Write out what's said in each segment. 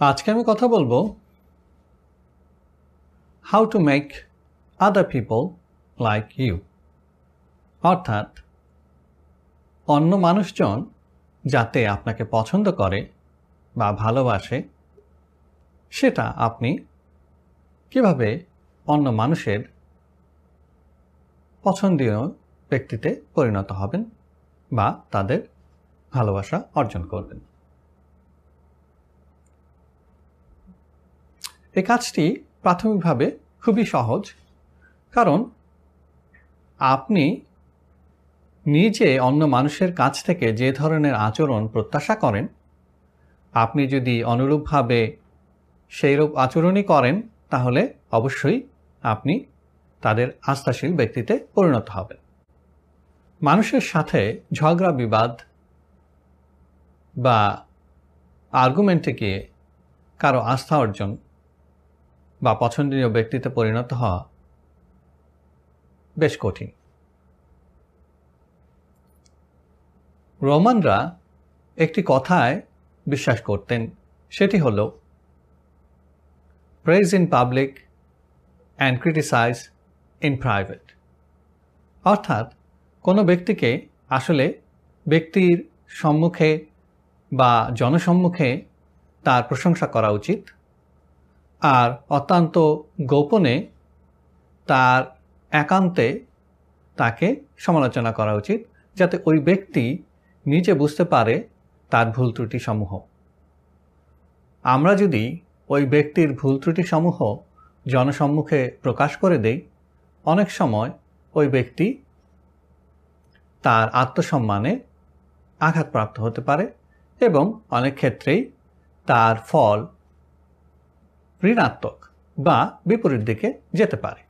আজকে আমি কথা বলব how to make other people like you অর্থাৎ অন্য মানুষজন যাতে আপনাকে পছন্দ করে বা ভালোবাসে, সেটা আপনি কীভাবে অন্য মানুষের পছন্দীয় ব্যক্তিতে পরিণত হবেন বা তাদের ভালোবাসা অর্জন করবেন। এই কাজটি প্রাথমিকভাবে খুবই সহজ। কারণ আপনি নিজে অন্য মানুষের কাছ থেকে যে ধরনের আচরণ প্রত্যাশা করেন, আপনি যদি অনুরূপভাবে সেইরূপ আচরণই করেন, তাহলে অবশ্যই আপনি তাদের আস্থাশীল ব্যক্তিতে পরিণত হবেন। মানুষের সাথে ঝগড়া, বিবাদ বা আর্গুমেন্টে গিয়ে কারও আস্থা অর্জন বা পছন্দনীয় ব্যক্তিতে পরিণত হওয়া বেশ কঠিন। রোমানরা একটি কথায় বিশ্বাস করতেন, সেটি হল praise in public and criticize in private অর্থাৎ, কোনো ব্যক্তিকে আসলে ব্যক্তির সম্মুখে বা জনসম্মুখে তার প্রশংসা করা উচিত আর অত্যন্ত গোপনে তার একান্তে তাকে সমালোচনা করা উচিত, যাতে ওই ব্যক্তি নিজে বুঝতে পারে তার ভুল ত্রুটি সমূহ। আমরা যদি ওই ব্যক্তির ভুল ত্রুটি সমূহ জনসম্মুখে প্রকাশ করে দেই, অনেক সময় ওই ব্যক্তি তার আত্মসম্মানে আঘাতপ্রাপ্ত হতে পারে এবং অনেক ক্ষেত্রেই তার ফল ঋণাত্মক বা বিপরীত দিকে যেতে পারে,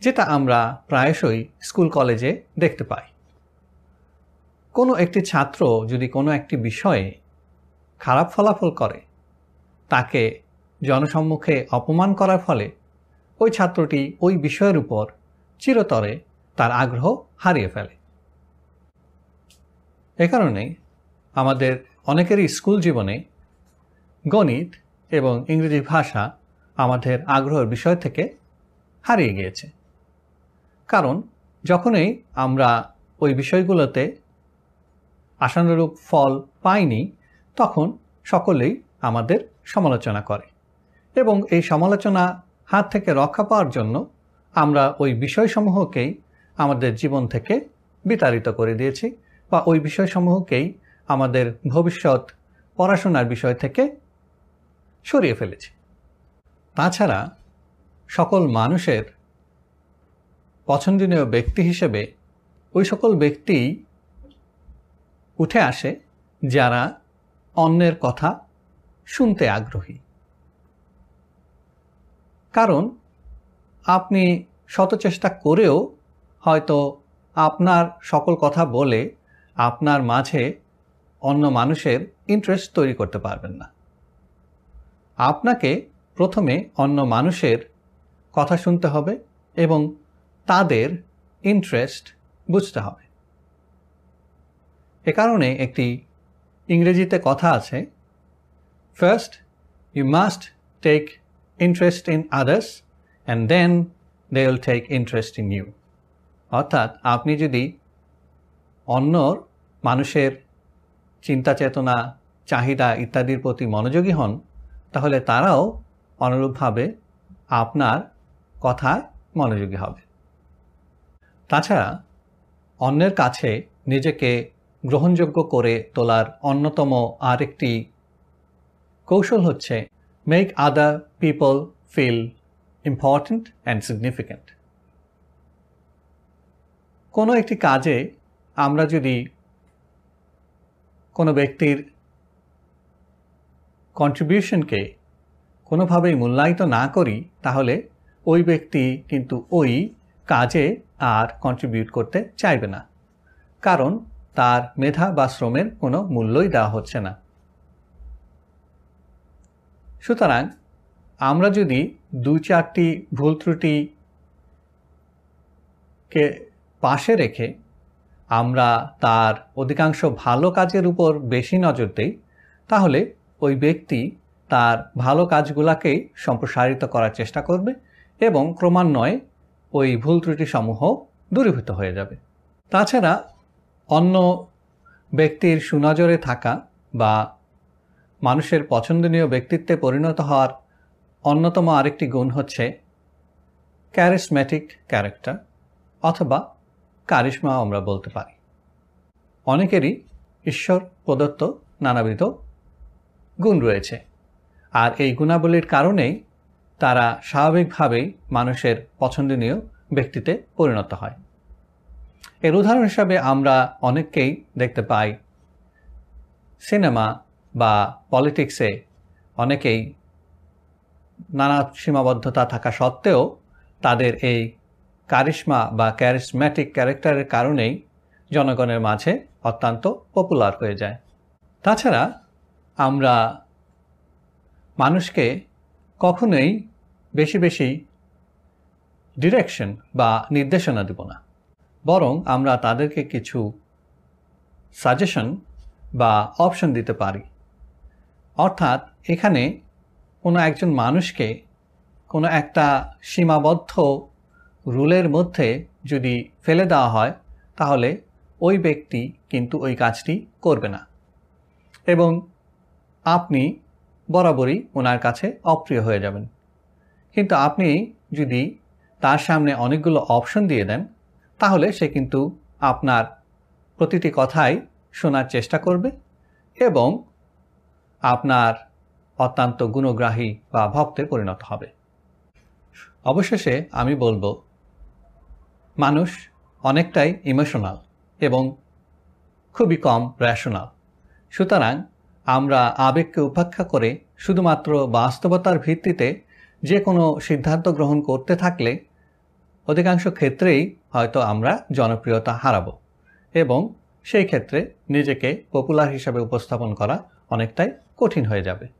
যেটা আমরা প্রায়শই স্কুল কলেজে দেখতে পাই। কোনো একটি ছাত্র যদি কোনো একটি বিষয়ে খারাপ ফলাফল করে, তাকে জনসম্মুখে অপমান করার ফলে ওই ছাত্রটি ওই বিষয়ের উপর চিরতরে তার আগ্রহ হারিয়ে ফেলে। এ কারণে আমাদের অনেকেরই স্কুল জীবনে গণিত এবং ইংরেজি ভাষা আমাদের আগ্রহের বিষয় থেকে হারিয়ে গিয়েছে। কারণ যখনই আমরা ওই বিষয়গুলোতে আশানুরূপ ফল পাইনি, তখন সকলেই আমাদের সমালোচনা করে এবং এই সমালোচনা হাত থেকে রক্ষা পাওয়ার জন্য আমরা ওই বিষয়সমূহকেই আমাদের জীবন থেকে বিতাড়িত করে দিয়েছি বা ওই বিষয়সমূহকেই আমাদের ভবিষ্যৎ পড়াশোনার বিষয় থেকে সরিয়ে ফেলেছি। তাছাড়া সকল মানুষের পছন্দনীয় ব্যক্তি হিসেবে ওই সকল ব্যক্তি উঠে আসে যারা অন্যের কথা শুনতে আগ্রহী। কারণ আপনি শত চেষ্টা করেও হয়তো আপনার সকল কথা বলে আপনার মাঝে অন্য মানুষের ইন্টারেস্ট তৈরি করতে পারবেন না। আপনাকে প্রথমে অন্য মানুষের কথা শুনতে হবে এবং তাদের ইন্টারেস্ট বুঝতে হবে। এ কারণে একটি ইংরেজিতে কথা আছে first you must take interest in others and then they will take interest in you অর্থাৎ আপনি যদি অন্য মানুষের চিন্তা চেতনা চাহিদা ইত্যাদির প্রতি মনোযোগী হন তাহলে তারাও অনুরূপভাবে আপনার কথায় মনোযোগী হবে। তাছাড়া অন্যের কাছে নিজেকে গ্রহণযোগ্য করে তোলার অন্যতম আরেকটি কৌশল হচ্ছে make other people feel important and significant কোনো একটি কাজে আমরা যদি কোনো ব্যক্তির কন্ট্রিবিউশনকে কোনোভাবেই মূল্যায়িত না করি, তাহলে ওই ব্যক্তি কিন্তু ওই কাজে আর কন্ট্রিবিউট করতে চাইবে না। কারণ তার মেধা বা শ্রমের কোনো মূল্যই দেওয়া হচ্ছে না। সুতরাং আমরা যদি দু চারটি ভুল ত্রুটিকে পাশে রেখে আমরা তার অধিকাংশ ভালো কাজের উপর বেশি নজর দেই, তাহলে ওই ব্যক্তি তার ভালো কাজগুলাকেই সম্প্রসারিত করার চেষ্টা করবে এবং ক্রমান্বয়ে ওই ভুল ত্রুটিসমূহ দূরীভূত হয়ে যাবে। তাছাড়া অন্য ব্যক্তির সুনজরে থাকা বা মানুষের পছন্দনীয় ব্যক্তিত্বে পরিণত হওয়ার অন্যতম আরেকটি গুণ হচ্ছে ক্যারিসম্যাটিক ক্যারেক্টার অথবা কারিশমা আমরা বলতে পারি। অনেকেরই ঈশ্বর, প্রদত্ত, নানাবিধ গুণ রয়েছে। আর এই গুণাবলীর কারণেই তারা স্বাভাবিকভাবেই মানুষের পছন্দনীয় ব্যক্তিতে পরিণত হয়। এর উদাহরণ হিসাবে আমরা অনেককেই দেখতে পাই। সিনেমা বা পলিটিক্সে অনেকেই নানা সীমাবদ্ধতা থাকা সত্ত্বেও তাদের এই কারিশমা বা ক্যারিসম্যাটিক ক্যারেক্টারের কারণেই জনগণের মাঝে অত্যন্ত পপুলার হয়ে যায়। তাছাড়া আমরা মানুষকে কখনোই বেশি বেশি ডিরেকশন বা নির্দেশনা দেব না। বরং আমরা তাদেরকে কিছু সাজেশন বা অপশন দিতে পারি। অর্থাৎ এখানে কোনো একজন মানুষকে কোনো একটা সীমাবদ্ধ রুলের মধ্যে যদি ফেলে দেওয়া হয়, তাহলে ওই ব্যক্তি কিন্তু ওই কাজটি করবে না। এবং আপনি বরাবরই ওনার কাছে অপ্রিয় হয়ে যাবেন। কিন্তু আপনি যদি তার সামনে অনেকগুলো অপশন দিয়ে দেন, তাহলে সে কিন্তু আপনার প্রতিটি কথাই শোনার চেষ্টা করবে এবং আপনার অত্যন্ত গুণগ্রাহী বা ভক্তে পরিণত হবে। অবশেষে আমি বলব, মানুষ অনেকটাই ইমোশনাল এবং খুবই কম র্যাশনাল সুতরাং আমরা আবেগকে উপেক্ষা করে শুধুমাত্র বাস্তবতার ভিত্তিতে যে কোনো সিদ্ধান্ত গ্রহণ করতে থাকলে অধিকাংশ ক্ষেত্রেই হয়তো আমরা জনপ্রিয়তা হারাব এবং সেই ক্ষেত্রে নিজেকে পপুলার হিসাবে উপস্থাপন করা অনেকটাই কঠিন হয়ে যাবে।